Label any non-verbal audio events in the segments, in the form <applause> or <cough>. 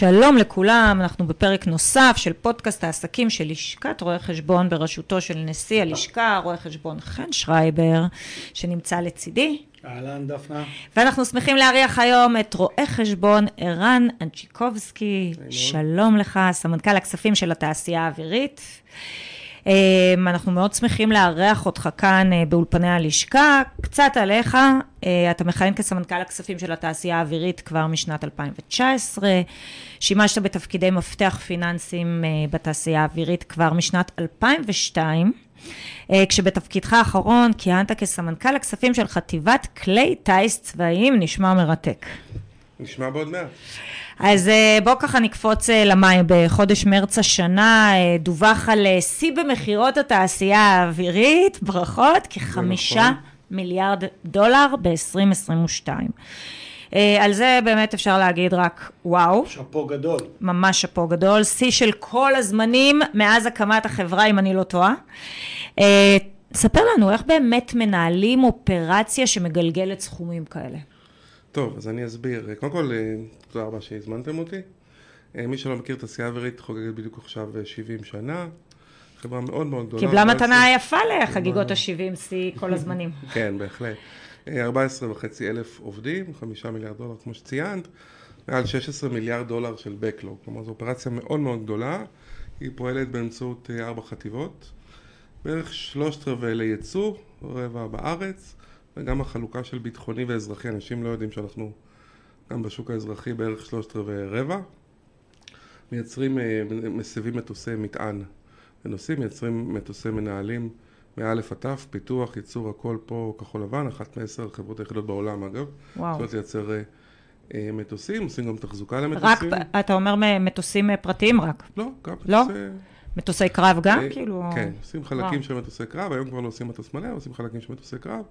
שלום לכולם, אנחנו בפרק נוסף של פודקאסט העסקים של לשכת רואי חשבון בראשותו של נשיא הלשכה, רואה חשבון חן שרייבר, שנמצא לצידי. אהלן, דפנה. ואנחנו שמחים לארח היום את רואה חשבון ערן אנצ'יקובסקי. שלום לך, סמנכ"ל הכספים של התעשייה האווירית. אמ, אנחנו מאוד שמחים לארח אותך כאן אה, באולפני הלשכה. קצת עליך, אה, אתה מכהן כסמנכ"ל הכספים של התעשייה האווירית כבר משנת 2019. שימשת בתפקידי מפתח פיננסיים אה, בתעשייה האווירית כבר משנת 2002. כשבתפקידך האחרון כיהנת כסמנכ"ל הכספים של חטיבת כלי טיס צבאיים, נשמע מרתק. נשמע בעוד מעט. אז אה, בואו ככה נקפוץ אה, למים. בחודש מרץ השנה אה, דווח על שיא במכירות התעשייה האווירית, ברכות, כחמישה נכון. מיליארד דולר ב-2022. על זה באמת אפשר להגיד רק וואו. שאפו גדול. ממש שאפו גדול. שיא של כל הזמנים מאז הקמת החברה, אם אני לא טועה. ספר לנו, איך באמת מנהלים אופרציה שמגלגלת סכומים כאלה? טוב, אז אני אסביר. קודם כל, אה, תודה רבה שהזמנתם אותי. אה, מי שלא מכיר, תעשייה אווירית חוגגת בדיוק עכשיו 70 אה, שנה. חברה מאוד מאוד גדולה. קיבלה מתנה יפה לחגיגות ה-70 שיא כל הזמנים. <laughs> כן, בהחלט. 14 וחצי אלף עובדים, 5 מיליארד דולר כמו שציינת, מעל 16 מיליארד דולר של Backlog. כלומר זו אופרציה מאוד מאוד גדולה, היא פועלת באמצעות ארבע חטיבות, בערך שלושת רבעי לייצוא, רבע בארץ, וגם החלוקה של ביטחוני ואזרחי, אנשים לא יודעים שאנחנו גם בשוק האזרחי בערך שלושת רבעי רבע. מייצרים, אה, מסבים מטוסי מטען ונוסעים, מייצרים מטוסי מנהלים מא' עד ת', פיתוח, ייצור, הכל פה כחול לבן, אחת מעשר החברות היחידות בעולם אגב. וואו. זאת אומרת לייצר אה, אה, מטוסים, עושים גם תחזוקה למטוסים. רק, אתה אומר מטוסים פרטיים רק? לא, גם לא? מטוסי... מטוסי קרב גם? אה, כאילו... כן, עושים חלקים של מטוסי קרב, היום כבר לא עושים מטוס מלא, עושים חלקים של מטוסי קרב.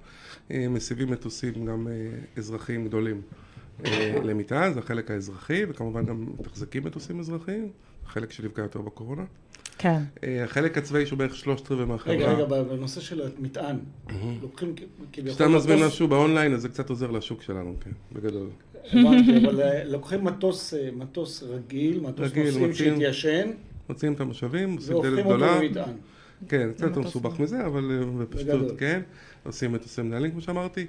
אה, מסיבים מטוסים גם אה, אזרחיים גדולים למטען, זה החלק האזרחי, וכמובן גם מתחזקים מטוסים אזרחיים, חלק שנפגע יותר בקורונה. כן. החלק הצבאי שהוא בערך שלושת רבעי מהחברה. רגע, רגע, בנושא של המטען, לוקחים כביכול... כשאתה מזמין משהו באונליין, אז זה קצת עוזר לשוק שלנו, כן, בגדול. הבנתי, אבל לוקחים מטוס רגיל, מטוס נוסעים שהתיישן. מוציאים את המשאבים, עושים דלת גדולה. כן, קצת יותר מסובך מזה, אבל אה, בפשטות כן. עושים מטוסי מנהלים, כמו שאמרתי.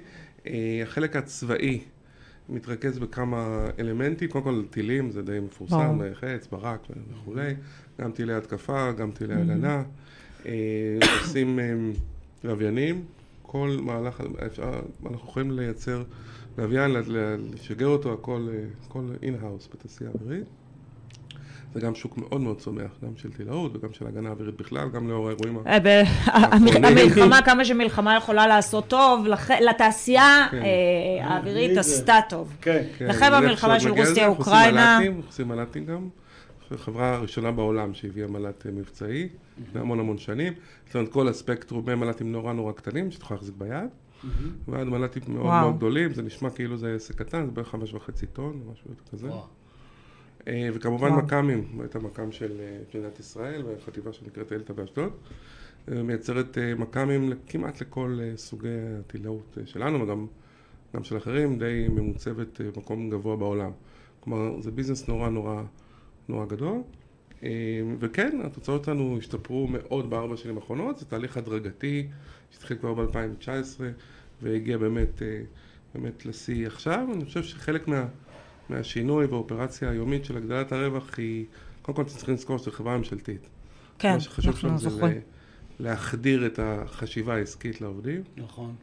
אה, החלק הצבאי מתרכז בכמה אלמנטים, קודם כל טילים, זה די מפורסם, חץ, ברק וכולי, גם טילי התקפה, גם טילי הגנה. אה, עושים לוויינים, כל מהלך, אנחנו יכולים לייצר לוויין, לשגר אותו, הכל in-house בתעשייה אווירית. זה גם שוק מאוד מאוד צומח, גם של טילאות וגם של הגנה אווירית בכלל, גם לאור האירועים אה, האחרונים. המלחמה, כמה שמלחמה יכולה לעשות טוב, לתעשייה כן. אה, האווירית עשתה טוב. כן, כן. לכן במלחמה של רוסיה-אוקראינה... אנחנו עושים מל"טים גם. חברה הראשונה בעולם שהביאה מל"ט אה, מבצעי, לפני המון המון שנים. זאת אומרת, כל הספקטרום, מל"טים נורא נורא קטנים, שאתה יכול להחזיק ביד. ועד מל"טים מאוד מאוד גדולים, זה נשמע כאילו זה עסק קטן, זה בערך חמש וחצי טון, משהו כזה. אה, וכמובן מכ"מים, את המכ"ם של אה, מדינת ישראל והחטיבה שנקראת אלתא באשדוד. אה, מייצרת מכ"מים כמעט לכל סוגי הטילאות שלנו וגם גם של אחרים, די ממוצבת במקום גבוה בעולם. כלומר, זה ביזנס נורא נורא נורא גדול. וכן, התוצאות שלנו השתפרו מאוד בארבע שנים האחרונות, זה תהליך הדרגתי שהתחיל כבר ב-2019 והגיע באמת, באמת לשיא עכשיו. אני חושב שחלק מה... מהשינוי באופרציה היומית של הגדלת הרווח היא, קודם כל צריכים לזכור שזו חברה ממשלתית. כן, מה שחשוב שם זה להחדיר את החשיבה העסקית לעובדים. נכון.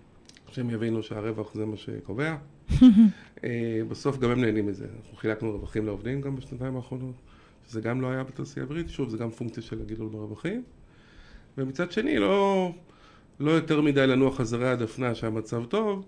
שהם יבינו שהרווח זה מה שקובע. <laughs> אה, בסוף גם הם נהנים מזה. אנחנו חילקנו רווחים לעובדים גם בשנתיים האחרונות, שזה גם לא היה בתעשייה אווירית, שוב, זה גם פונקציה של הגידול ברווחים. ומצד שני, לא, לא יותר מדי לנוח חזרי הדפנה שהמצב טוב,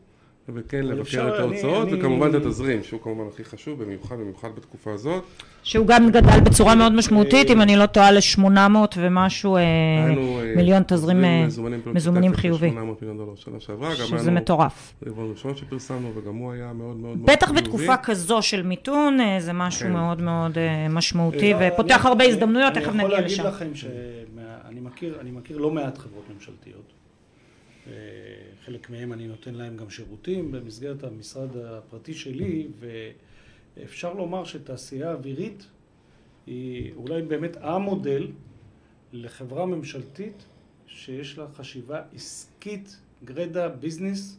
וכן לבקר את ההוצאות, אני, וכמובן את התזרים, שהוא כמובן הכי חשוב, במיוחד, במיוחד בתקופה הזאת. שהוא גם גדל בצורה מאוד משמעותית, אם אני לא טועה, ל-800 ומשהו אה, אה, מיליון תזרים אה, מזומנים חיובי. 800 מיליון דולר שנה שעברה. שזה מטורף. רבעון ראשון שפרסמנו, וגם הוא היה מאוד מאוד חיובי. בטח בתקופה כזו של מיתון, זה משהו כן. מאוד מאוד משמעותי, ופותח הרבה הזדמנויות, תכף נגיע לשם. אני יכול להגיד לכם שאני מכיר לא מעט חברות ממשלתיות. חלק מהם אני נותן להם גם שירותים במסגרת המשרד הפרטי שלי, ואפשר לומר שתעשייה אווירית היא אולי באמת המודל לחברה ממשלתית שיש לה חשיבה עסקית, גרדה, ביזנס,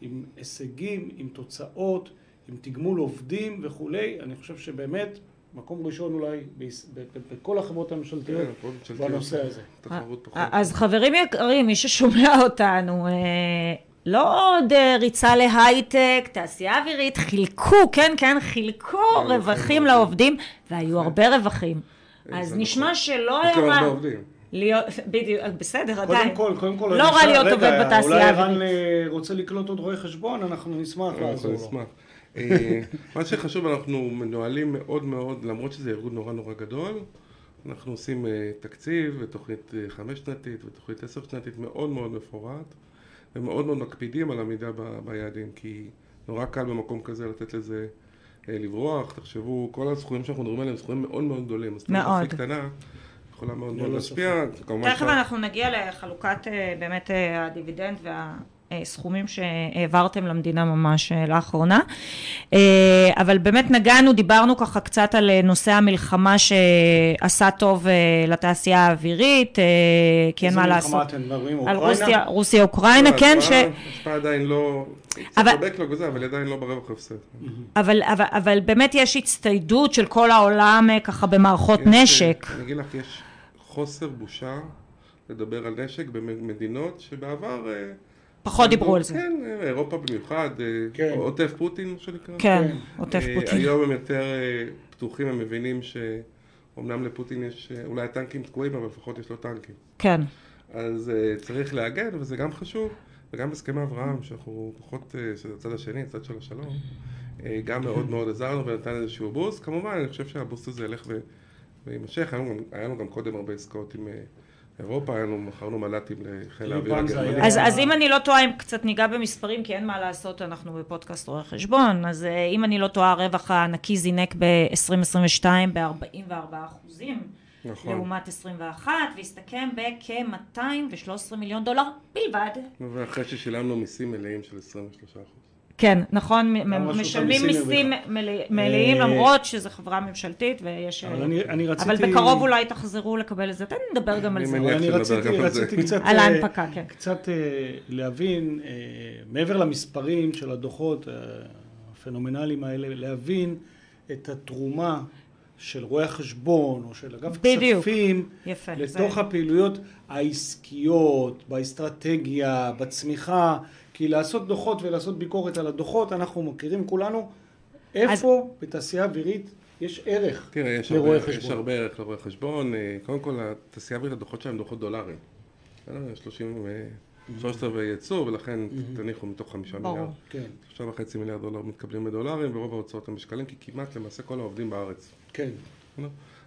עם הישגים, עם תוצאות, עם תגמול עובדים וכולי. אני חושב שבאמת, מקום ראשון אולי בכל החברות הממשלתיות כן, בנושא הזה. אז חברים יקרים, מי ששומע <laughs> אותנו, אה, לא עוד אה, ריצה להייטק, תעשייה אווירית, חילקו, כן, כן, חילקו רווחים לעובדים, והיו הרבה רווחים. אז נשמע שלא היה... הרבה עובדים. להיות, <laughs> בדיוק, בסדר, עדיין. קודם כל, קודם כל, לא רע להיות עובד בתעשייה האווירית. אולי ערן רוצה לקלוט עוד רואה חשבון, אנחנו נשמח לעזור לו. אה, מה שחשוב, אנחנו מנוהלים מאוד מאוד, למרות שזה ארגון נורא נורא גדול, אנחנו עושים תקציב ותוכנית חמש שנתית ותוכנית עשר שנתית מאוד מאוד מפורט. ומאוד מאוד מקפידים על עמידה ביעדים, כי נורא קל במקום כזה לתת לזה אה, לברוח. תחשבו, כל הסכומים שאנחנו מדברים עליהם סכומים מאוד מאוד גדולים. אז מאוד. אז קטנה יכולה מאוד מאוד להשפיע. תכף אנחנו נגיע לחלוקת אה, באמת אה, הדיבידנד וה... סכומים שהעברתם למדינה ממש לאחרונה. אבל באמת נגענו, דיברנו ככה קצת על נושא המלחמה שעשה טוב לתעשייה האווירית, כי אין מה לעשות. איזה מלחמה אתם מדברים? על רוסיה, רוסיה אוקראינה, כן, ש... השפעה עדיין לא... אבל... וזה, אבל עדיין לא ברווח הפסד. אבל, אבל, אבל באמת יש הצטיידות של כל העולם ככה במערכות נשק. אני אגיד לך, יש חוסר בושה לדבר על נשק במדינות שבעבר... פחות דיברו על זה. כן, אירופה במיוחד, כן. עוטף פוטין, מה שנקרא. כן, עוטף פוטין. היום הם יותר פתוחים, הם מבינים שאומנם לפוטין יש, אולי הטנקים תקועים, אבל לפחות יש לו טנקים. כן. אז צריך להגן, וזה גם חשוב, וגם הסכמי אברהם, שאנחנו פחות, שזה הצד השני, הצד של השלום, גם מאוד מאוד עזרנו ונתן איזשהו בוסט. כמובן, אני חושב שהבוסט הזה ילך ויימשך, היה לנו גם קודם הרבה עסקאות עם... אירופה, היינו, מכרנו מל"טים לחיל האוויר הגרמני. אז, אז אם אני לא טועה, אם קצת ניגע במספרים, כי אין מה לעשות, אנחנו בפודקאסט רואי חשבון, אז אם אני לא טועה, הרווח הנקי זינק ב-2022 ב-44 אחוזים. נכון. לעומת 21, והסתכם בכ-213 מיליון דולר בלבד. ואחרי ששילמנו מיסים מלאים של 23 אחוז. כן, נכון, משלמים מיסים מלאים למרות שזו חברה ממשלתית ויש... אבל אני רציתי... אבל בקרוב אולי תחזרו לקבל את זה, תן נדבר גם על זה. אני רציתי קצת... על ההנפקה, כן. קצת להבין, מעבר למספרים של הדוחות הפנומנליים האלה, להבין את התרומה של רואי החשבון או של אגף כספים לתוך הפעילויות העסקיות, באסטרטגיה, בצמיחה. כי לעשות דוחות ולעשות ביקורת על הדוחות, אנחנו מכירים כולנו איפה אז... בתעשייה אווירית יש ערך תראה, יש לרואי חשבון. יש הרבה ערך לרואי חשבון. קודם כל, התעשייה האווירית, הדוחות שלהם דוחות דולרים. 30, שלושת רבעי ייצוא, ולכן תניחו מתוך חמישה מיליארד. כן. שלושה וחצי מיליארד דולר מתקבלים בדולרים, ורוב ההוצאות הם בשקלים, כי כמעט למעשה כל העובדים בארץ. כן.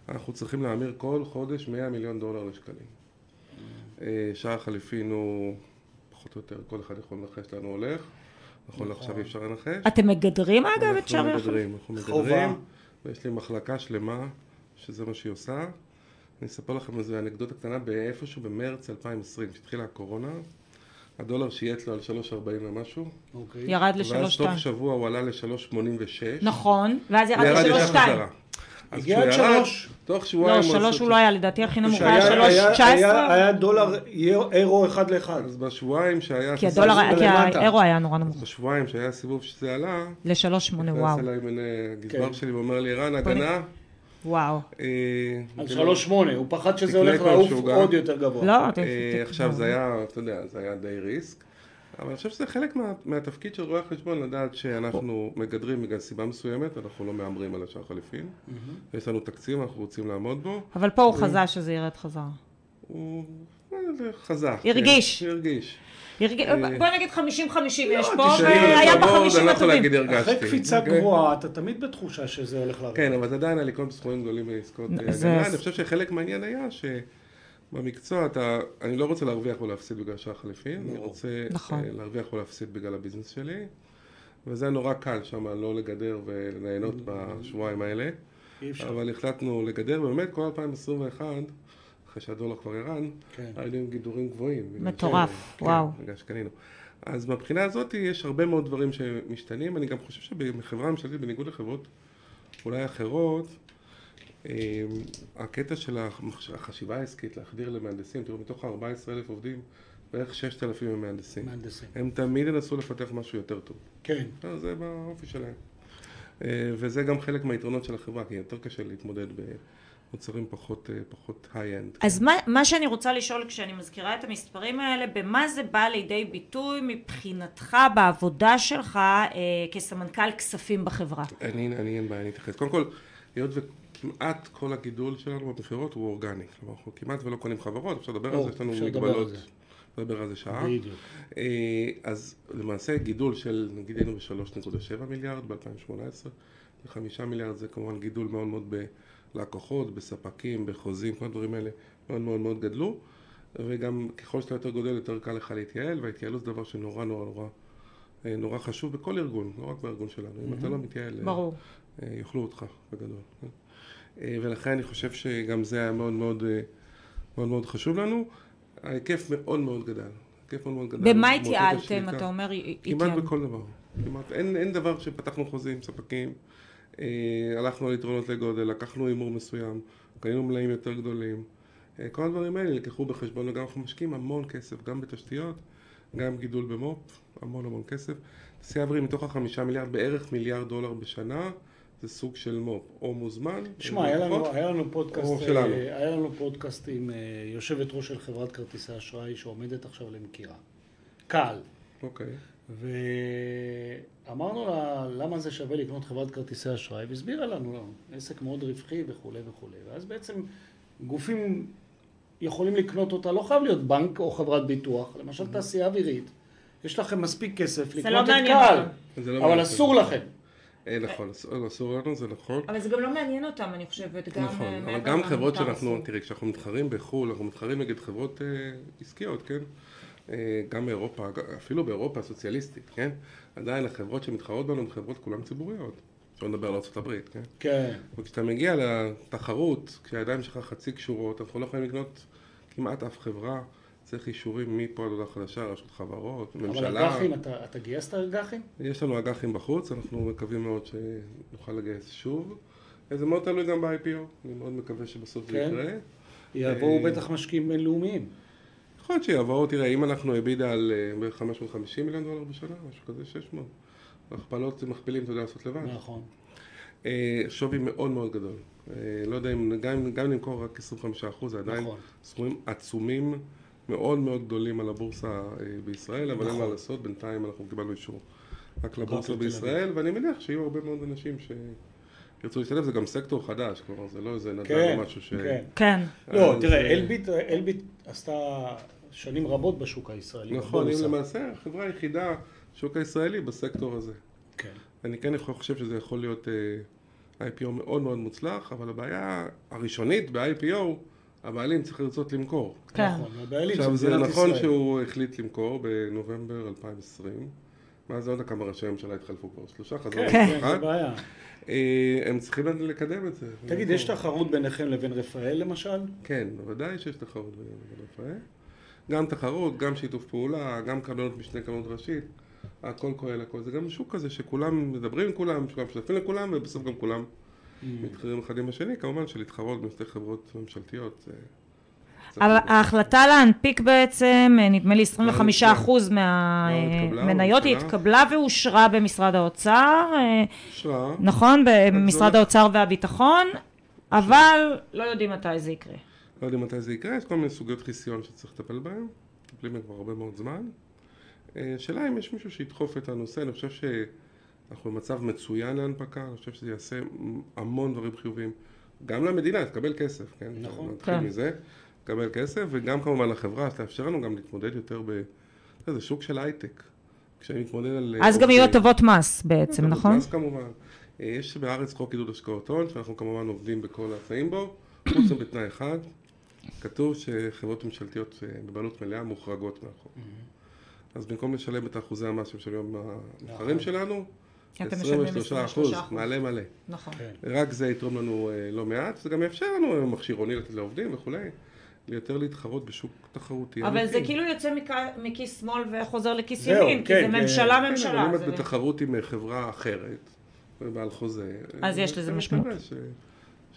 אנחנו צריכים להמיר כל חודש 100 מיליון דולר לשקלים. שער החליפין הוא פחות או יותר כל אחד יכול לנחש לאן הוא הולך. נכון לעכשיו אי אפשר לנחש. אתם מגדרים אגב את שער החליפין? אנחנו מגדרים, ויש לי מחלקה שלמה שזה מה שהיא עושה. אני אספר לכם איזה אנקדוטה קטנה, באיפשהו במרץ 2020, כשהתחילה הקורונה, הדולר שייט לו על 3.40 ומשהו. אוקיי. ירד ל-3.2. ואז תוך שבוע הוא עלה ל-3.86. נכון, ואז ירד ל-3.2. הגיע עד שלוש. תוך שבועיים... לא, שלוש הוא לא היה, לדעתי הכי נמוך היה שלוש תשע עשרה. היה דולר אירו אחד לאחד. אז בשבועיים שהיה... כי הדולר, כי האירו היה נורא נמוך. בשבועיים שהיה סיבוב שזה עלה... לשלוש שמונה, וואו. נכנס אליי מנה הגזבר שלי ואומר לי, ערן, הגנה. וואו. על שלוש שמונה, הוא פחד שזה הולך לעוף עוד יותר גבוה. לא, עכשיו זה היה, אתה יודע, זה היה די ריסק. אבל אני חושב שזה חלק מה, מהתפקיד של רואי החשבון לדעת שאנחנו מגדרים בגלל סיבה מסוימת, אנחנו לא מהמרים על השער חליפין. Mm-hmm. יש לנו תקציב, אנחנו רוצים לעמוד בו. אבל פה הוא ו... חזה שזה ירד חזרה. הוא חזה. הרגיש. כן, הרגיש. הרג... בוא נגיד 50-50 יש פה, והיה ב-50 הטובים. אחרי קפיצה גבוהה, אתה תמיד בתחושה שזה הולך לרדת. כן, אבל עדיין היה לי כל מיני סכומים גדולים בעסקות הגנה. אני חושב שחלק מהעניין היה ש... במקצוע אתה, אני לא רוצה להרוויח או להפסיד בגלל שער חליפין, אני רוצה נכון. להרוויח או להפסיד בגלל הביזנס שלי, וזה נורא קל שם לא לגדר וליהנות בשבועיים האלה, אבל החלטנו לגדר, ובאמת כל 2021, אחרי שהדולר כבר ירד, כן. היינו עם גידורים גבוהים. מטורף, כן, וואו. בגלל שקנינו. אז מבחינה הזאת יש הרבה מאוד דברים שמשתנים, אני גם חושב שבחברה ממשלתית, בניגוד לחברות אולי אחרות, הקטע של החשיבה העסקית, להחדיר למהנדסים, תראו, מתוך ה-14,000 עובדים, בערך 6,000 הם מהנדסים. מהנדסים. הם תמיד ינסו לפתח משהו יותר טוב. כן. זה באופי שלהם. וזה גם חלק מהיתרונות של החברה, כי יותר קשה להתמודד במוצרים פחות, פחות היי-אנד. אז כן. מה, מה שאני רוצה לשאול כשאני מזכירה את המספרים האלה, במה זה בא לידי ביטוי מבחינתך בעבודה שלך אה, כסמנכ"ל כספים בחברה? אני, אני אין בעיה, אני אתייחס. קודם כל, היות וכמעט כל הגידול שלנו במכירות הוא אורגני. כלומר, אנחנו כמעט ולא קונים חברות, אפשר לדבר על זה, יש לנו מגבלות. נדבר על זה שעה. בדיוק. אז למעשה גידול של, נגיד היינו ב-3.7 מיליארד ב-2018, ו-5 מיליארד זה כמובן גידול מאוד מאוד בלקוחות, בספקים, בחוזים, כל הדברים האלה מאוד מאוד מאוד גדלו, וגם ככל שאתה יותר גודל יותר קל לך להתייעל, וההתייעלות זה דבר שנורא נורא נורא נורא חשוב בכל ארגון, לא רק בארגון שלנו. אם אתה לא מתייעל, ברור. יאכלו אותך בגדול. ולכן אני חושב שגם זה היה מאוד מאוד, מאוד, מאוד חשוב לנו. ההיקף מאוד מאוד גדל. ההיקף מאוד מאוד גדל. במה התייעלתם, אתה אומר? כמעט בכל דבר. כמעט, אין, אין דבר שפתחנו חוזים, ספקים, אה, הלכנו על יתרונות לגודל, לקחנו הימור מסוים, קנינו מלאים יותר גדולים. אה, כל הדברים האלה לקחו בחשבון, וגם אנחנו משקיעים המון כסף, גם בתשתיות, גם גידול במו"פ, המון המון כסף. תעשייה אווירית מתוך החמישה מיליארד, בערך מיליארד דולר בשנה. זה סוג של מו"פ, או מוזמן. שמע, היה, לנו, היה לנו פודקאסט, אה, היה לנו פודקאסט עם אה, יושבת ראש של חברת כרטיסי אשראי שעומדת עכשיו למכירה. קל. אוקיי. ואמרנו לה למה זה שווה לקנות חברת כרטיסי אשראי, והסבירה לנו, לא, עסק מאוד רווחי וכולי וכולי. ואז בעצם גופים יכולים לקנות אותה, לא חייב להיות בנק או חברת ביטוח, למשל תעשייה אווירית. יש לכם מספיק כסף לקנות לא את קהל, לא אבל אסור לכם. אה, נכון, אסור לנו, זה נכון. אבל זה גם לא מעניין אותם, אני חושבת, גם נכון, אה, אבל גם חברות שאנחנו, תראי, כשאנחנו מתחרים בחו"ל, אנחנו מתחרים נגד חברות אה, עסקיות, כן? גם באירופה, אפילו באירופה הסוציאליסטית, כן? עדיין החברות שמתחרות בנו הן חברות כולן ציבוריות. אפשר לדבר על ארה"ב, כן? כן. וכשאתה מגיע לתחרות, כשהידיים שלך חצי קשורות, אנחנו לא יכולים לקנות כמעט אף חברה. צריך אישורים מפה עד הודעה חדשה, רשות חברות, ממשלה. אבל אג"חים, אתה, אתה גייסת אג"חים? יש לנו אג"חים בחוץ, אנחנו מקווים מאוד שנוכל לגייס שוב. זה מאוד תלוי גם ב-IPO, אני מאוד מקווה שבסוף כן. זה יקרה. יבואו בטח משקיעים בינלאומיים. יכול להיות שיבואו, תראה, אם אנחנו הבידה על אה, בערך 550 מיליון דולר בשנה, משהו כזה, 600. הכפלות מכפילים, אתה יודע לעשות לבד. נכון. אה, שווי מאוד מאוד גדול. אה, לא יודע אם, גם אם נמכור רק 25 זה עדיין נכון. סכומים עצומים. מאוד מאוד גדולים על הבורסה אה, בישראל, אבל אין מה נכון. לעשות, בינתיים אנחנו קיבלנו אישור רק לבורסה בישראל, ואני מניח שיהיו הרבה מאוד אנשים שירצו להשתלב, זה גם סקטור חדש, כלומר זה לא איזה נדל או כן, משהו ש... כן, כן. לא, תראה, אלביט עשתה שנים רבות בשוק הישראלי. נכון, אם למעשה החברה היחידה, שוק הישראלי, בסקטור הזה. כן. אני כן חושב שזה יכול להיות אה, IPO מאוד מאוד מוצלח, אבל הבעיה הראשונית ב-IPO הבעלים צריך לרצות למכור. כן. נכון, הבעלים ישראל. עכשיו זה נכון שהוא החליט למכור בנובמבר 2020, מאז עוד כמה ראשי הממשלה התחלפו כבר, שלושה חזרו כן, כן, זה בעיה. אה, הם צריכים לקדם את זה. תגיד, יש תחרות ביניכם לבין רפאל למשל? כן, בוודאי שיש תחרות בינינו לבין רפאל. גם תחרות, גם שיתוף פעולה, גם קרנות משנה קרנות ראשית. הכל כולל הכל. זה גם שוק כזה שכולם מדברים עם כולם, כולם שותפים לכולם, ובסוף גם כולם מתחרים אחד עם השני, כמובן שלהתחרות בין שתי חברות ממשלתיות. אבל ההחלטה להנפיק בעצם, נדמה לי 25 אחוז מהמניות, היא התקבלה ואושרה במשרד האוצר. אושרה. נכון, במשרד האוצר והביטחון, אבל לא יודעים מתי זה יקרה. לא יודעים מתי זה יקרה, יש כל מיני סוגיות חיסיון שצריך לטפל בהן, מטפלים כבר הרבה מאוד זמן. השאלה אם יש מישהו שידחוף את הנושא, אני חושב ש... אנחנו במצב מצוין להנפקה, אני חושב שזה יעשה המון דברים חיוביים. גם למדינה, תקבל כסף, כן? נכון. נתחיל כן. מזה, תקבל כסף, וגם כמובן לחברה, שתאפשר לנו גם להתמודד יותר ב... זה שוק של הייטק. כשאני מתמודד על... אז גם יהיו הטבות מס בעצם, נכון? הטבות מס כמובן. אה, יש בארץ חוק עידוד השקעות הון, שאנחנו כמובן עובדים בכל התנאים בו, חוץ מבתנאי אחד, כתוב שחברות ממשלתיות אה, בבעלות מלאה מוחרגות מהחוק. אז במקום לשלם את אחוזי המס שמשלמים המתחרים נכון. שלנו, 23 אחוז, מעלה מלא. נכון. כן. רק זה יתרום לנו אה, לא מעט, זה גם יאפשר לנו מכשירוני לתת לעובדים וכולי. יותר להתחרות בשוק תחרותי. אבל זה כאילו יוצא מכיס שמאל וחוזר לכיס ימין, כי זה כן, ממשלה כן. ממשלה. אם את בתחרות עם חברה אחרת, בעל חוזה. אז יש לזה משמעות.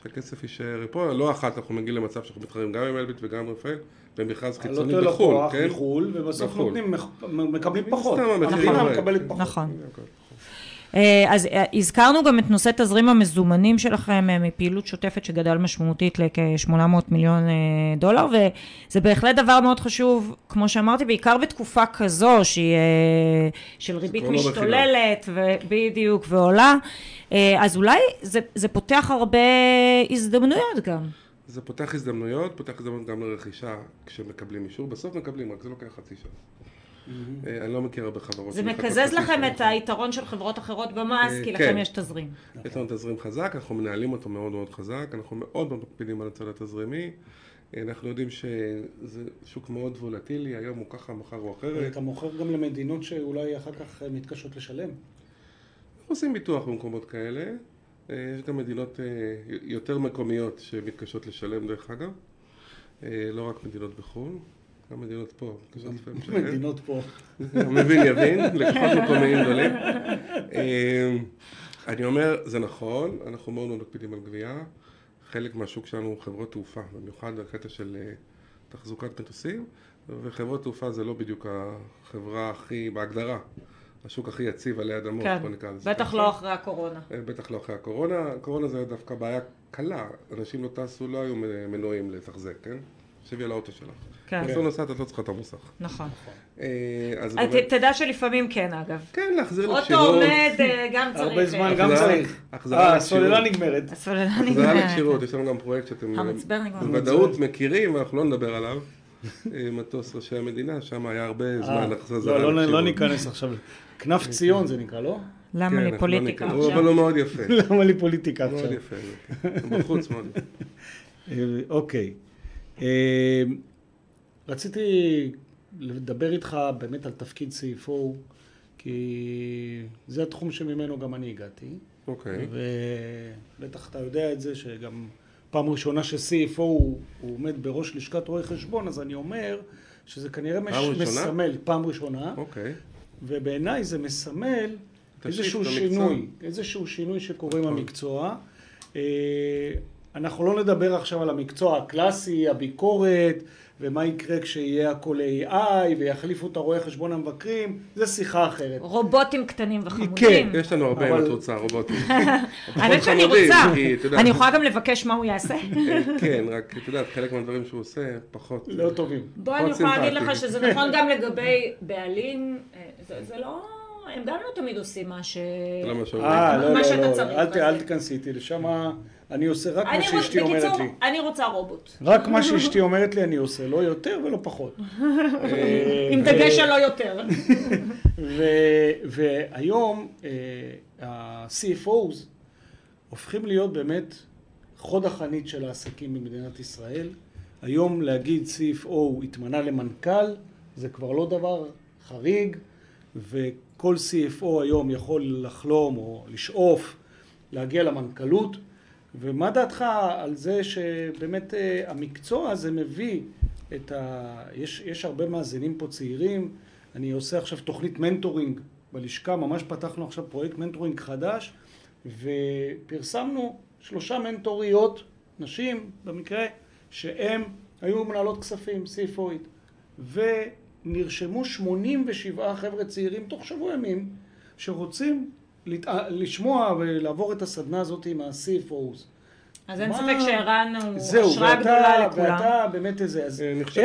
שהכסף יישאר פה. לא אחת אנחנו מגיעים למצב שאנחנו מתחרים גם עם אלביט וגם עם רפאל, במכרז חיצוני בחו"ל, לקוח כן? מחו"ל, ובסוף בחו"ל. נותנים, מקבלים פחות. סתם המחיר המדינה יורד. מקבלת פחות. נכון. אה, אז אה, הזכרנו גם את נושא תזרים המזומנים שלכם אה, מפעילות שוטפת שגדל משמעותית לכ-800 מיליון דולר, וזה בהחלט דבר מאוד חשוב, כמו שאמרתי, בעיקר בתקופה כזו שהיא של ריבית לא. משתוללת, בדיוק, ועולה, אז אולי זה, זה פותח הרבה הזדמנויות גם. זה פותח הזדמנויות, פותח הזדמנויות גם לרכישה כשמקבלים אישור. בסוף מקבלים, רק זה לוקח חצי שנה. אה, אני לא מכיר הרבה חברות זה מקזז לכם. את היתרון של חברות אחרות במס, אה, כי כן. לכם יש תזרים. יש לנו תזרים חזק, אנחנו מנהלים אותו מאוד מאוד חזק, אנחנו מאוד מאוד מקפידים על הצד התזרימי. אה, אנחנו יודעים שזה שוק מאוד וולטילי, היום הוא ככה, מחר הוא אחרת. אתה מוכר גם למדינות שאולי אחר כך מתקשות לשלם. אנחנו עושים ביטוח במקומות כאלה. יש גם מדינות יותר מקומיות שמתקשות לשלם דרך אגב. לא רק מדינות בחו"ל, גם מדינות פה. מדינות פה. המבין יבין, לקוחות מקומיים גדולים. אה, אני אומר, זה נכון, אנחנו מאוד מאוד מקפידים על גבייה. חלק מהשוק שלנו הוא חברות תעופה, במיוחד בקטע של אה, תחזוקת מטוסים, וחברות תעופה זה לא בדיוק החברה הכי, בהגדרה, השוק הכי יציב עלי אדמות, כן, בוא נקרא לזה בטח ככה. לא אחרי הקורונה. אה, בטח לא אחרי הקורונה. הקורונה זה דווקא בעיה קלה. אנשים לא טסו, לא היו מנועים לתחזק, כן? תחשבי על האוטו שלך. כן. בסוף נוסעת, את לא צריכה את המוסך. נכון. אה, אז אה, תדע שלפעמים כן, אגב. כן, להחזיר אוטו לכשירות. עומד, אה, גם צריך... הרבה זמן גם החזרה- צריך. החזרה אה. הסוללה נגמרת. הסוללה החזרה נגמרת. לכשירות, יש לנו גם פרויקט שאתם המצבר נגמר. בוודאות מכירים, ואנחנו לא נדבר עליו. <laughs> מטוס ראשי המדינה, שם היה הרבה זמן החזרה לא, לא, לא לכשירות. ניכנס עכשיו. כנף ציון זה נקרא, לא? למה כן, לי אנחנו לא פוליטיקה עכשיו? אבל הוא מאוד יפה. <laughs> למה לי פוליטיקה מאוד עכשיו? יפה. זה, כן. בחוץ מאוד יפה. <laughs> אוקיי. אה, רציתי לדבר איתך באמת על תפקיד CFO, כי זה התחום שממנו גם אני הגעתי. אוקיי. ובטח אתה יודע את זה שגם פעם ראשונה ש-CFO הוא, הוא עומד בראש לשכת רואי חשבון, אז אני אומר שזה כנראה מש, פעם ראשונה? מסמל, פעם ראשונה, אוקיי. ובעיניי זה מסמל איזשהו. שינוי, איזשהו שינוי שקורה עם. המקצוע. אנחנו לא נדבר עכשיו על המקצוע הקלאסי, הביקורת, ומה יקרה כשיהיה הכל AI, ויחליפו את הרואי חשבון המבקרים, זה שיחה אחרת. רובוטים קטנים כן. וחמודים. יש לנו הרבה אבל- אם את רוצה, רובוטים. <laughs> האמת שאני רוצה. אני יכולה גם לבקש מה הוא יעשה. <laughs> אה, כן, רק את יודעת, חלק מהדברים שהוא עושה, פחות. לא טובים. בוא, אני יכולה להגיד. לך שזה נכון גם לגבי בעלים. אה, זה זה לא... הם גם לא תמיד עושים מה ש... לא מה שאומרים. אה, לא, לא, שאתה לא, צריך, אל? תיכנסי איתי לשם, אני עושה רק מה אני רוצ- שאשתי אומרת לי. אני רוצה רובוט. רק מה שאשתי אומרת לי אני עושה, לא יותר ולא פחות. <laughs> אה, עם ו- דגש על לא יותר. <laughs> והיום אה, ה-CFOs הופכים להיות באמת חוד החנית של העסקים במדינת ישראל. היום להגיד CFO התמנה למנכ"ל זה כבר לא דבר חריג וכל CFO היום יכול לחלום או לשאוף להגיע למנכ"לות ומה דעתך על זה שבאמת אה, המקצוע הזה מביא את ה... יש, יש הרבה מאזינים פה צעירים, אני עושה עכשיו תוכנית mentoring בלשכה, ממש פתחנו עכשיו פרויקט mentoring חדש ופרסמנו שלושה מנטוריות, נשים במקרה, שהן היו מנהלות כספים, CFO ית, ונרשמו 87 חבר'ה צעירים תוך שבוע ימים שרוצים לת... לשמוע ולעבור את הסדנה הזאת עם ה-CFOs. אז אין ספק שערן הוא השראה ואתה, גדולה לכולם. ואתה באמת איזה, אז אה, אני חושב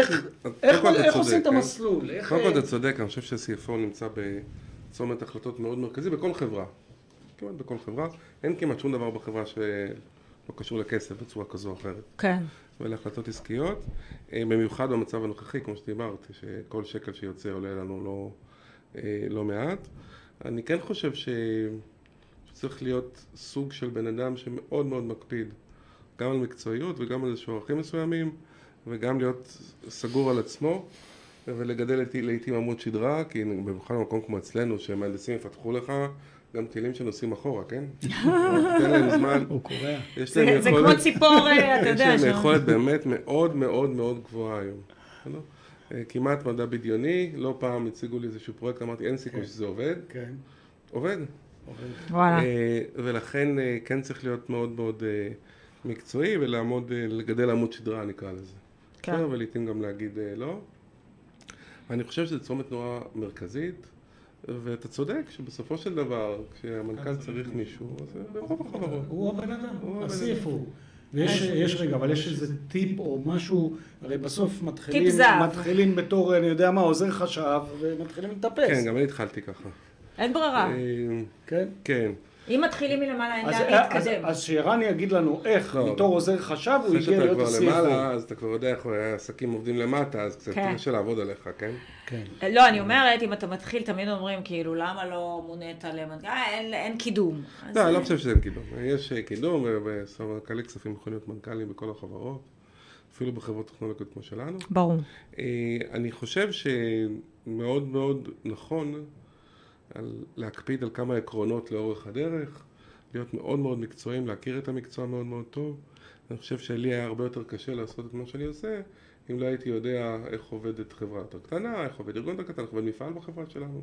איך, עושים את צודק, המסלול? קודם כל אתה צודק, אני חושב ש-CFO נמצא בצומת החלטות מאוד מרכזי בכל חברה. כמעט בכל חברה. אין כמעט שום דבר בחברה שלא קשור לכסף בצורה כזו או אחרת. כן. ואלה החלטות עסקיות, אה, במיוחד במצב הנוכחי, כמו שדיברת, שכל שקל שיוצא עולה לנו לא, אה, לא מעט. אני כן חושב ש... שצריך להיות סוג של בן אדם שמאוד מאוד מקפיד גם על מקצועיות וגם על איזשהו ערכים מסוימים וגם להיות סגור על עצמו ולגדל לעיתים עמוד שדרה, כי במיוחד במקום כמו אצלנו, שמהנדסים יפתחו לך גם טילים שנוסעים אחורה, כן? <laughs> תן להם זמן, הוא קורע. יש להם זה. כמו ציפור, אה, אתה יש יודע. להם שם. יכולת באמת מאוד מאוד מאוד גבוהה היום. אה, כמעט מדע בדיוני, לא פעם הציגו לי איזשהו פרויקט, אמרתי אין סיכוי כן. שזה עובד. כן, עובד. עובד. וואלה. אה, ולכן אה, כן צריך להיות מאוד מאוד מקצועי ולעמוד, לגדל עמוד שדרה נקרא לזה. כן. ולעיתים גם להגיד לא. אני חושב שזו צומת נורא מרכזית. ואתה צודק שבסופו של דבר, כשהמנכ"ל צריך מישהו, אז זה ברוב החברות. הוא הבן אדם, הסעיף הוא. ויש יש רגע, אבל יש איזה טיפ או משהו, הרי בסוף מתחילים, מתחילים בתור, אני יודע מה, עוזר חשב, ומתחילים לטפס. כן, גם אני התחלתי ככה. אין ברירה. אה, כן? כן. אם מתחילים מלמעלה, אין לאן להתקדם. אז שירן יגיד לנו איך, בתור עוזר חשב, הוא הגיע להיות ה-CFO. אחרי שאתה כבר למעלה, אז אתה כבר יודע איך העסקים עובדים למטה, אז קצת כן. קשה לעבוד עליך, כן? כן. לא, אני אומרת, אם אתה מתחיל, תמיד אומרים, כאילו, למה לא מונית למנכ"ל? אין קידום. לא, אני לא חושב שאין קידום. יש אה, קידום, וסמנכ"לי כספים יכולים להיות מנכ"לים בכל החברות, אפילו בחברות טכנולוגיות כמו שלנו. ברור. אה, אני חושב שמאוד מאוד נכון על להקפיד על כמה עקרונות לאורך הדרך, להיות מאוד מאוד מקצועיים, להכיר את המקצוע מאוד מאוד טוב. אני חושב שלי היה הרבה יותר קשה לעשות את מה שאני עושה, אם לא הייתי יודע איך עובדת חברה יותר קטנה, איך עובד ארגון יותר קטן, איך עובד מפעל בחברה שלנו.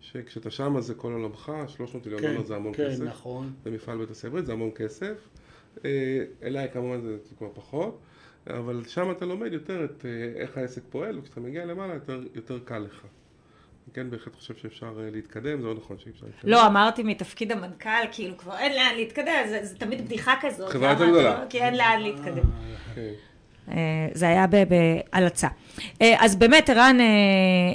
שכשאתה שם זה כל עולמך, 300 מיליון דולר כן, זה המון כן, כסף. כן, נכון. זה מפעל בית הסברית, זה המון כסף. אה, אליי כמובן זה כבר פחות, אבל שם אתה לומד יותר את אה, איך העסק פועל, וכשאתה מגיע למעלה יותר, יותר קל לך. כן בהחלט חושב שאפשר אה, להתקדם, זה לא נכון שאי אפשר להתקדם. לא, אמרתי מתפקיד המנכ"ל, כאילו כבר אין לאן להתקדם, זה, זה תמיד בדיחה כזאת. חברה יותר גדולה. כי אין לאן להתקדם. אה, זה היה בהלצה. אה, אז באמת, ערן, אה,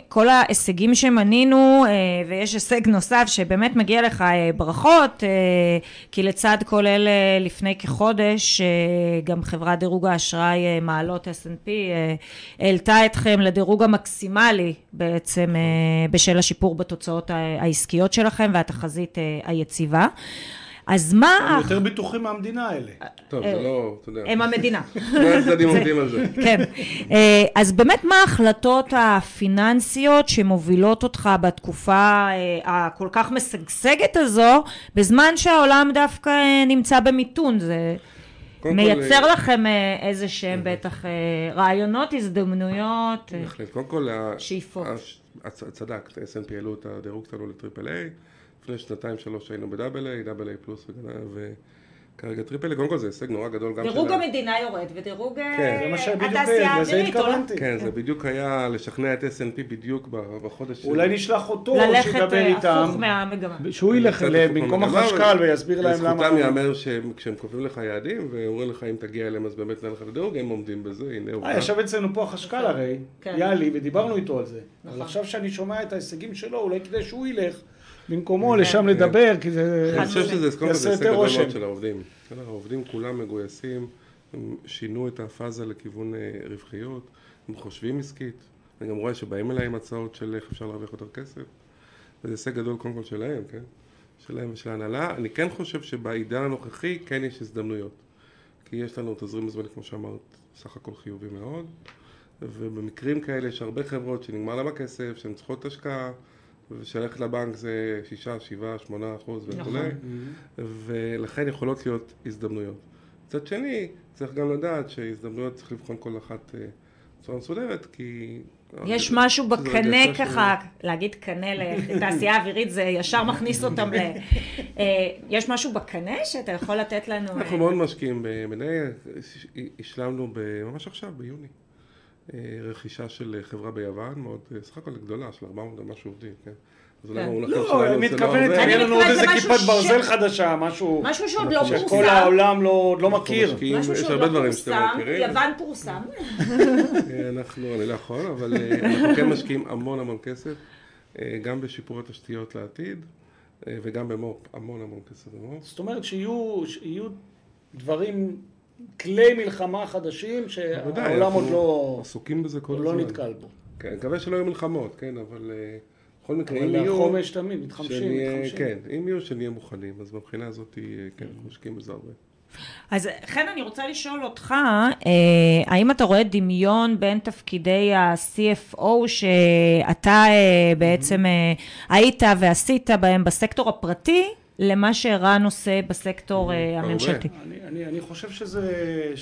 כל ההישגים שמנינו, ויש הישג נוסף שבאמת מגיע לך ברכות, כי לצד כל אלה, לפני כחודש, גם חברת דירוג האשראי מעלות S&P העלתה אתכם לדירוג המקסימלי בעצם בשל השיפור בתוצאות העסקיות שלכם והתחזית היציבה. אז מה... הם יותר בטוחים מהמדינה האלה. טוב, זה לא, אתה יודע. הם המדינה. <laughs> לא הצדדים עומדים על זה. כן. אה, אז באמת, מה ההחלטות הפיננסיות שמובילות אותך בתקופה אה, הכל כך משגשגת הזו, בזמן שהעולם דווקא אה, נמצא במיתון? זה... מייצר כל... לכם איזה שהם בטח רעיונות, הזדמנויות, בהחלט. קודם כל, שאיפות. צדקת, S&P העלו את הדירוג שלנו ל triple A. לפני שנתיים שלוש היינו ב double A, double A plus וכרגע triple A, קודם כל זה הישג נורא גדול גם של... דירוג המדינה יורד ודירוג כן. התעשייה האווירית עולה. כן, זה בדיוק היה לשכנע את S&P בדיוק בחודש... אולי נשלח אותו, שידבר איתם. ללכת הפוך מהמגמה. שהוא ילך במקום החשכ"ל ויסביר להם למה... לזכותם ייאמר שכשהם קובעים לך יעדים ואומרים לך אם תגיע אליהם אז באמת נלך לדירוג, הם עומדים בזה, הנה הוא... ישב אצלנו פה החשכ"ל הרי, כן. יאלי, ודיברנו איתו על זה. אבל נכון. עכשיו שאני שומע את ההישגים שלו, אולי כדי שהוא ילך. במקומו לשם לדבר, כי זה אני חושב שזה יעשה יותר רושם. של העובדים. העובדים כולם מגויסים, הם שינו את הפאזה לכיוון אה, רווחיות, הם חושבים עסקית. אני גם רואה שבאים אליי עם הצעות של איך אפשר להרוויח יותר כסף. וזה הישג גדול קודם כל שלהם, כן? שלהם ושל ההנהלה. אני כן חושב שבעידן הנוכחי כן יש הזדמנויות. כי יש לנו תזרים מזמן, כמו שאמרת, סך הכל חיובי מאוד. ובמקרים כאלה יש הרבה חברות שנגמר להם הכסף, שהן צריכות השקעה. ושללכת לבנק זה שישה, שבעה, שמונה אחוז וכולי, נכון. ולכן יכולות להיות הזדמנויות. מצד שני, צריך גם לדעת שהזדמנויות צריך לבחון כל אחת אה, בצורה מסודרת, כי... יש משהו בקנה ככה, להגיד קנה לתעשייה אווירית זה ישר מכניס אותם ל... אה, יש משהו בקנה שאתה יכול לתת לנו... אנחנו מאוד משקיעים במניה, השלמנו ממש עכשיו, ביוני. אה, רכישה של חברה ביוון, מאוד, אה, סך הכל גדולה, של 400 ומשהו עובדים, כן? אז אולי לכם שלנו זה לא מתכוונת, יהיה לנו עוד איזה כיפת ברזל חדשה, משהו... משהו שעוד לא פורסם. שכל העולם לא, לא מכיר. משהו שעוד לא פורסם, יוון פורסם. <laughs> אה, אנחנו, אני לא יכול, אבל אנחנו כן משקיעים המון המון כסף, גם בשיפור התשתיות לעתיד, וגם במו"פ, המון המון כסף במו"פ. זאת אומרת שיהיו דברים כלי מלחמה חדשים שהעולם עוד לא... עסוקים בזה כל הזמן. לא נתקל בו. כן, אני מקווה שלא יהיו מלחמות, כן, אבל אה, בכל מקרה, אם יהיו... אבל החומש תמיד, מתחמשים, מתחמשים. כן, אם יהיו, שנהיה מוכנים, אז מבחינה הזאת, אה, כן, אנחנו משקיעים בזה הרבה. אז חן, אני רוצה לשאול אותך, אה, האם אתה רואה דמיון בין תפקידי ה-CFO שאתה בעצם היית ועשית בהם בסקטור הפרטי, למה שערן עושה בסקטור אה, הממשלתי. אני, אני, חושב שזה,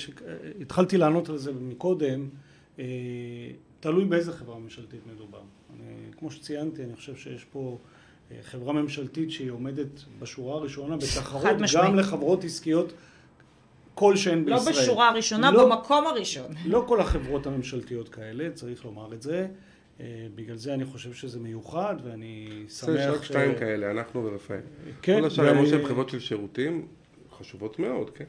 התחלתי לענות על זה מקודם, אה, תלוי באיזה חברה ממשלתית מדובר. אני, כמו שציינתי, אני חושב שיש פה אה, חברה ממשלתית שהיא עומדת בשורה הראשונה בתחרות גם לחברות עסקיות כלשהן לא בישראל. לא בשורה הראשונה, לא, במקום הראשון. לא כל החברות הממשלתיות כאלה, צריך לומר את זה. אה, בגלל זה אני חושב שזה מיוחד, ואני שמח... יש רק שתיים כאלה, אנחנו ורפאל. כן. כל השאר הם שהן חברות של שירותים, חשובות מאוד, כן.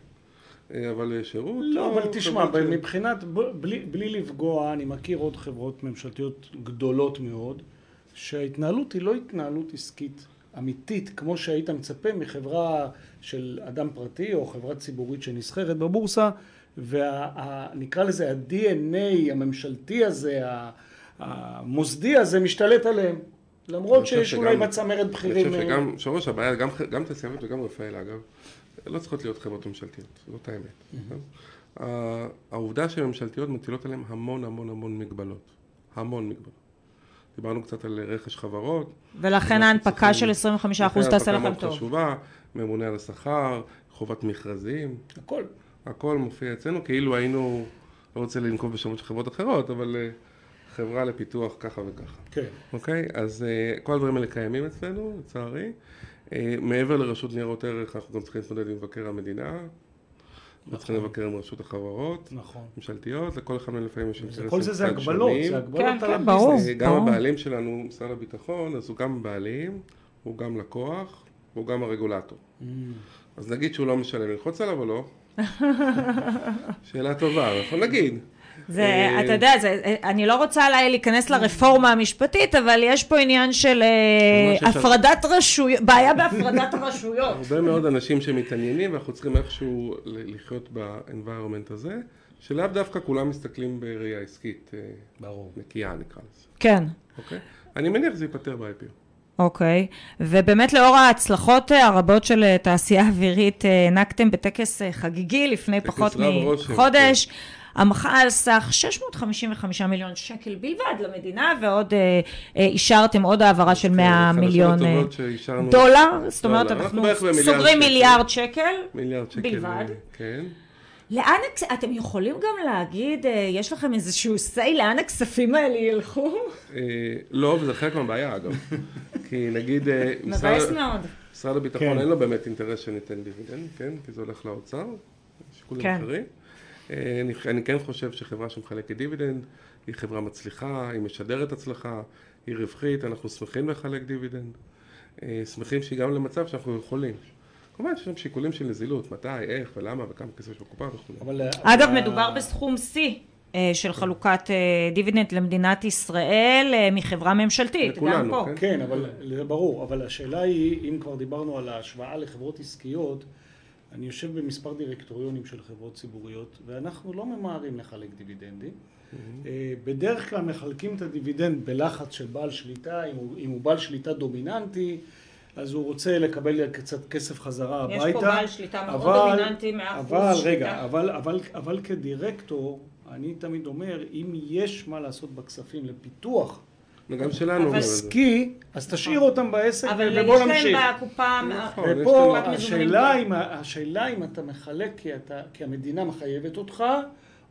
אה, אבל שירות... לא, אבל תשמע, מבחינת, בלי, בלי לפגוע, אני מכיר עוד חברות ממשלתיות גדולות מאוד, שההתנהלות היא לא התנהלות עסקית אמיתית, כמו שהיית מצפה מחברה של אדם פרטי או חברה ציבורית שנסחרת בבורסה, ונקרא לזה ה-DNA הממשלתי הזה, המוסדי הזה, משתלט עליהם. למרות שיש אולי בצמרת בכירים... אני חושב שגם, שורש הבעיה, גם, גם תעשיינות וגם רפאל אגב, לא צריכות להיות חברות ממשלתיות, זאת האמת. Mm-hmm. העובדה שממשלתיות מטילות עליהן המון המון המון מגבלות. המון מגבלות. דיברנו קצת על רכש חברות. ולכן ההנפקה של 25% תעשה לכם טוב. חשובה, ממונה על השכר, חובת מכרזים. הכל. הכל מופיע אצלנו, כאילו היינו, לא רוצה לנקוב בשמות של חברות אחרות, אבל אה, חברה לפיתוח ככה וככה. כן. אוקיי? אז אה, כל הדברים האלה קיימים אצלנו, לצערי. אה, מעבר לרשות ניירות ערך, אנחנו גם צריכים להתמודד עם מבקר המדינה. נכון. צריכים לבקר עם רשות החברות, נכון. ממשלתיות, לכל אחד מהם לפעמים יש אינטרסים כל זה זה הגבלות, זה הגבלות כן, על כן, ברור. גם הבעלים שלנו, משרד הביטחון, אז הוא גם בעלים, הוא גם לקוח, הוא גם הרגולטור. Mm. אז נגיד שהוא לא משלם, ללחוץ עליו או לא? <laughs> שאלה טובה, נכון נגיד. זה, אה, אתה יודע, זה, אני לא רוצה להיכנס לרפורמה המשפטית, אבל יש פה עניין של אה, הפרדת רשויות, בעיה בהפרדת הרשויות. הרבה מאוד אנשים שמתעניינים, ואנחנו צריכים איכשהו לחיות ב-environment הזה, שלאו דווקא כולם מסתכלים בראייה עסקית. אה, ברור. נקייה נקרא לזה. כן. אוקיי? אני מניח שזה ייפתר ב-IPO. אוקיי, ובאמת לאור ההצלחות הרבות של תעשייה אווירית, הענקתם בטקס חגיגי לפני פחות מחודש. כן. המחאה על סך 655 מיליון שקל בלבד למדינה, ועוד אה, אה, אישרתם עוד העברה של 100 מיליון אה, דולר, זאת אומרת, אנחנו סוגרים מיליארד שקל, מיליארד שקל בלבד. כן. לאן, אתם יכולים גם להגיד, יש לכם איזשהו say לאן הכספים האלה ילכו? לא, וזה חלק מהבעיה אגב. <laughs> כי נגיד, מבאס מאוד. משרד הביטחון כן. אין לו באמת אינטרס שניתן דיבידנד, כן? כי זה הולך לאוצר, שיקולים כן. אחרים. אני, אני כן חושב שחברה שמחלקת דיבידנד היא חברה מצליחה, היא משדרת הצלחה, היא רווחית, אנחנו שמחים לחלק דיבידנד, אה, שמחים שהגענו למצב שאנחנו יכולים. כמובן שיש שם שיקולים של נזילות, מתי, איך ולמה וכמה כסף של הקופה וכו'. אה, אגב, מדובר בסכום שיא. אה, של חלוקת דיבידנד למדינת ישראל מחברה ממשלתית, גם פה. כן, כן, אבל זה ברור, אבל השאלה היא, אם כבר דיברנו על ההשוואה לחברות עסקיות, אני יושב במספר דירקטוריונים של חברות ציבוריות, ואנחנו לא ממהרים לחלק דיבידנדים. Mm-hmm. בדרך כלל מחלקים את הדיבידנד בלחץ של בעל שליטה, אם הוא, אם הוא בעל שליטה דומיננטי, אז הוא רוצה לקבל קצת כסף חזרה הביתה. יש פה בעל שליטה מאוד אבל, דומיננטי, מאה אחוז אבל, שליטה. רגע, אבל, אבל, אבל כדירקטור, אני תמיד אומר, אם יש מה לעשות בכספים לפיתוח וגם שלנו. אבל סקי, אז תשאיר אותם בעסק ובוא נמשיך. אבל יש להם בקופה... נכון, ופה השאלה אם אתה מחלק כי המדינה מחייבת אותך,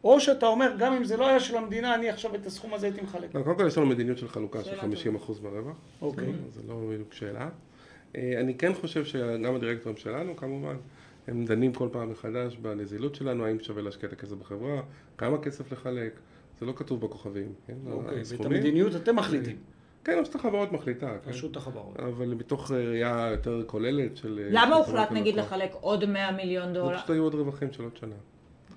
או שאתה אומר, גם אם זה לא היה של המדינה, אני עכשיו את הסכום הזה הייתי מחלק. קודם כל יש לנו מדיניות של חלוקה של 50% ברווח. אוקיי. זה לא בדיוק שאלה. אה, אני כן חושב שגם הדירקטורים שלנו, כמובן, הם דנים כל פעם מחדש בנזילות שלנו, האם שווה להשקיע את הכסף בחברה, כמה כסף לחלק. זה לא כתוב בכוכבים, כן? אוקיי, ואת המדיניות אתם מחליטים. כן, רשות החברות מחליטה. כן? רשות החברות. אבל מתוך ראייה יותר כוללת של... למה הוחלט נגיד לחלק עוד 100 מיליון דולר? פשוט היו עוד רווחים של עוד שנה.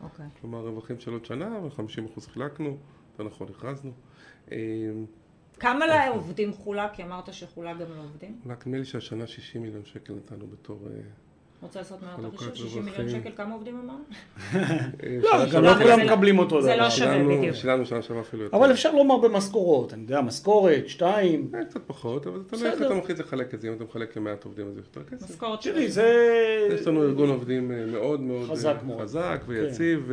אוקיי. כלומר, רווחים של עוד שנה, ו-50% חילקנו, יותר נכון, הכרזנו. כמה לעובדים חולק? כי אמרת שחולק גם לעובדים. חולק, נדמה לי שהשנה 60 מיליון שקל נתנו בתור... אה, רוצה לעשות מהתרחישות 60 מיליון שקל, כמה עובדים אמרנו? לא, גם לא כולם מקבלים אותו דבר. זה לא שווה בדיוק. שלנו שנה שווה אפילו יותר. אבל אפשר לומר במשכורות, אני יודע, משכורת, שתיים. אה, קצת פחות, אבל זה תלוי איך אתה מחליט לחלק את זה, אם אתה מחלק למעט עובדים אז יותר כסף. משכורת תראי, זה... יש לנו ארגון עובדים אה, מאוד מאוד חזק ויציב.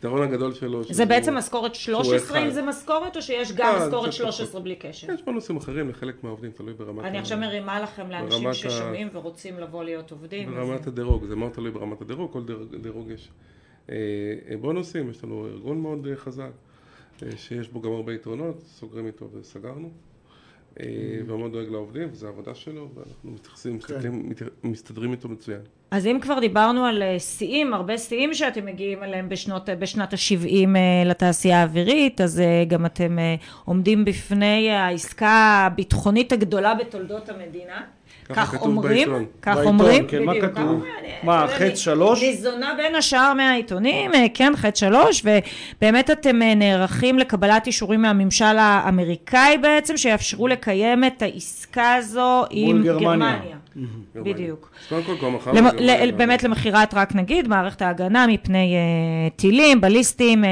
כן, כן. היתרון הגדול שלו... זה בעצם משכורת 13 אם זה משכורת, או שיש גם אה, משכורת 13 בלי קשר? יש בונוסים אחרים לחלק מהעובדים, תלוי ברמת... אני עכשיו מרימה לכם לאנשים ששומעים ורוצים לבוא להיות עובדים. ברמת הדירוג, זה מאוד תלוי ברמת הדירוג, כל דירוג יש אה, אה, בונוסים, יש לנו ארגון מאוד חזק, שיש בו גם הרבה יתרונות, סוגרים איתו וסגרנו. אה, ומאוד דואג לעובדים, וזו העבודה שלו, ואנחנו מתייחסים, מסתכלים, מסתדרים איתו מצוין. אז אם כבר דיברנו על אה, שיאים, הרבה שיאים שאתם מגיעים אליהם בשנות, בשנת ה-70 לתעשייה האווירית, אז גם אתם עומדים בפני העסקה הביטחונית הגדולה בתולדות המדינה. כך אומרים, כך אומרים, כן, מה כתוב? מה, חץ שלוש? ניזונה בין השאר מהעיתונים, אה, כן, חץ שלוש, ובאמת אתם אה, נערכים לקבלת אישורים מהממשל האמריקאי בעצם, שיאפשרו לקיים את העסקה הזו עם גרמניה. בדיוק. קודם כל, כבר מחר... באמת למכירת, רק נגיד, מערכת ההגנה מפני אה, טילים, בליסטים,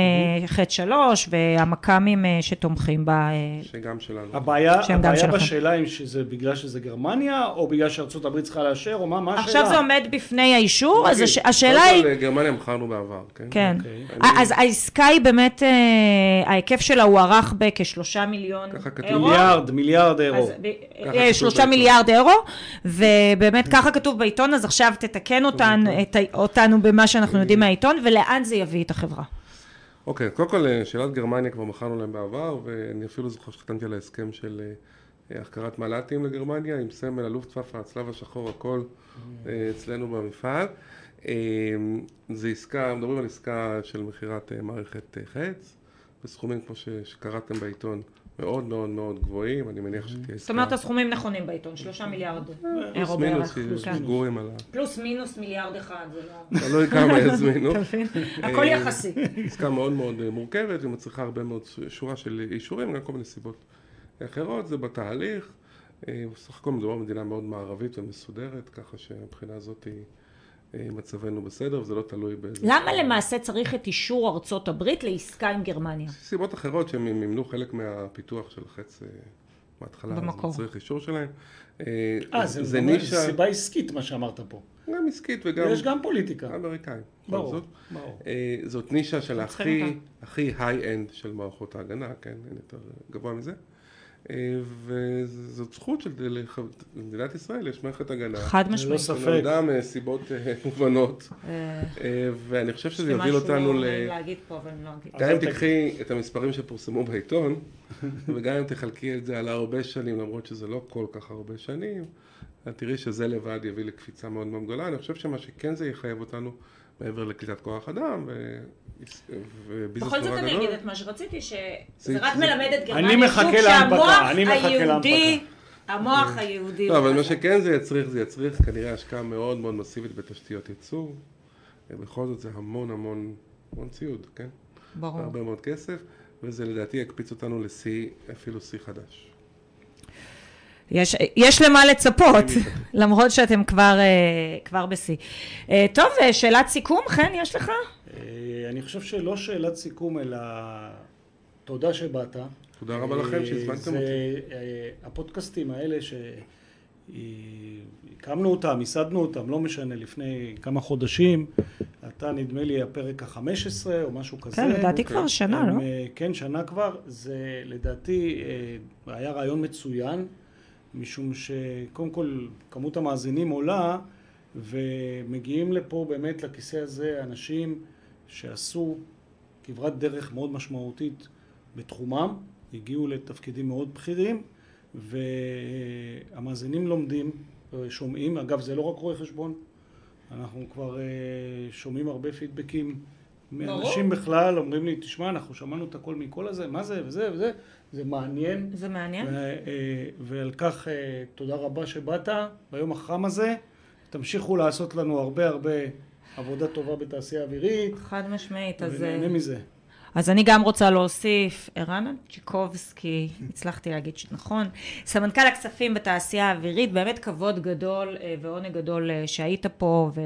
חץ שלוש, והמכ"מים שתומכים בה. שגם שלנו. הבעיה בשאלה אם שזה בגלל שזה גרמניה, או בגלל שארצות הברית צריכה לאשר, או מה השאלה? עכשיו זה עומד בפני האישור, אז השאלה היא... קודם כל, גרמניה מכרנו בעבר, כן? כן. אוקיי. אז העסקה היא באמת, אה, ההיקף שלה הוערך בכשלושה מיליון אירו. מיליארד, מיליארד אירו. אה, שלושה מיליארד אירו, ובאמת ככה כתוב בעיתון, אז עכשיו תתקן אותנו במה שאנחנו יודעים מהעיתון, ולאן זה יביא את החברה. אוקיי, קודם כל, אה, שאלת גרמניה כבר מכרנו להם בעבר, ואני אפילו זוכר שחתמתי על ההסכם של... החכרת מל"טים לגרמניה עם סמל הלופטפאפה, הצלב השחור, הכל אה, אצלנו במפעל. אה, זה עסקה, מדברים על עסקה של מכירת אה, מערכת חץ, בסכומים כמו שקראתם בעיתון. מאוד מאוד מאוד גבוהים, אני מניח שתהיה עסקה. זאת אומרת, הסכומים נכונים בעיתון, שלושה מיליארד אירו בערך. פלוס מינוס, גורים על ה... פלוס מינוס מיליארד אחד, זה לא... תלוי כמה יזמינו. הכל יחסי. עסקה מאוד מאוד מורכבת, ומצריכה הרבה מאוד שורה של אישורים, גם כל מיני סיבות אחרות זה בתהליך. אה, בסך הכל מדובר במדינה מאוד מערבית ומסודרת, ככה שמבחינה הזאת אה, מצבנו בסדר, וזה לא תלוי באיזה... למה למעשה צריך את אישור ארצות הברית לעסקה עם גרמניה? סיבות אחרות שהם מימנו חלק מהפיתוח של החץ אה, מההתחלה, במקור. אז צריך אישור שלהם. אה, זה, זה נישה... סיבה עסקית מה שאמרת פה. גם עסקית וגם... יש גם פוליטיקה. אמריקאים. ברור, ברור. זאת נישה של הכי, הכי היי-אנד של מערכות ההגנה, כן? אין יותר גבוה מזה. אה, וזאת זכות של מדינת ישראל, יש מערכת הגנה. חד משמעית. ללא ספק. שנולדה מסיבות אה, <laughs> מובנות. אה. ואני חושב שזה יוביל אותנו ל... יש לי משהו להגיד פה, אבל אני לא אגיד. גם אם תקחי את המספרים שפורסמו בעיתון, <laughs> וגם אם תחלקי את זה על הרבה שנים, למרות שזה לא כל כך הרבה שנים, את תראי שזה לבד יביא לקפיצה מאוד מאוד גדולה. אני חושב שמה שכן זה יחייב אותנו, מעבר לקליטת כוח אדם, בכל זאת אני אגיד את מה שרציתי, שזה רק מלמד את גרמניה, שוק שהמוח היהודי, המוח היהודי. לא, אבל מה שכן זה יצריך, זה יצריך כנראה השקעה מאוד מאוד מסיבית בתשתיות ייצור. בכל זאת זה המון המון, המון ציוד, כן? ברור. הרבה מאוד כסף, וזה לדעתי יקפיץ אותנו לשיא, אפילו שיא חדש. יש, יש למה לצפות, למרות שאתם כבר, אה, כבר בשיא. אה, טוב, אה, שאלת סיכום, חן, יש לך? אני חושב שלא שאלת סיכום, אלא תודה שבאת. תודה רבה לכם שהזמנתם אותי. הפודקאסטים האלה שהקמנו אותם, ייסדנו אותם, לא משנה, לפני כמה חודשים, אתה נדמה לי הפרק ה-15 או משהו כזה. כן, לדעתי כבר שנה, לא? כן, שנה כבר. זה לדעתי היה רעיון מצוין. משום שקודם כל כמות המאזינים עולה ומגיעים לפה באמת לכיסא הזה אנשים שעשו כברת דרך מאוד משמעותית בתחומם, הגיעו לתפקידים מאוד בכירים והמאזינים לומדים, שומעים, אגב זה לא רק רואי חשבון, אנחנו כבר אה, שומעים הרבה פידבקים מאנשים בכלל, אומרים לי, תשמע, אנחנו שמענו את הכל מכל הזה, מה זה וזה וזה, זה מעניין. זה מעניין. אה, ועל כך אה, תודה רבה שבאת ביום החם הזה. תמשיכו לעשות לנו הרבה הרבה עבודה טובה בתעשייה אווירית. חד משמעית. ונהנה אז... מזה. אז אני גם רוצה להוסיף, ערן צ'יקובסקי, הצלחתי להגיד שנכון, סמנכ"ל הכספים בתעשייה האווירית, באמת כבוד גדול אה, ועונג גדול שהיית פה ו...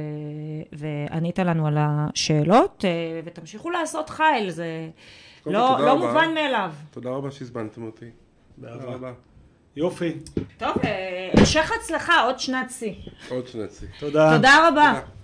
וענית לנו על השאלות, ותמשיכו לעשות חייל, זה... לא, לא מובן מאליו. תודה רבה שהזמנתם אותי. באהבה. יופי. טוב, אה, המשך הצלחה, עוד שנת שיא. עוד שנת שיא. תודה. תודה רבה. תודה.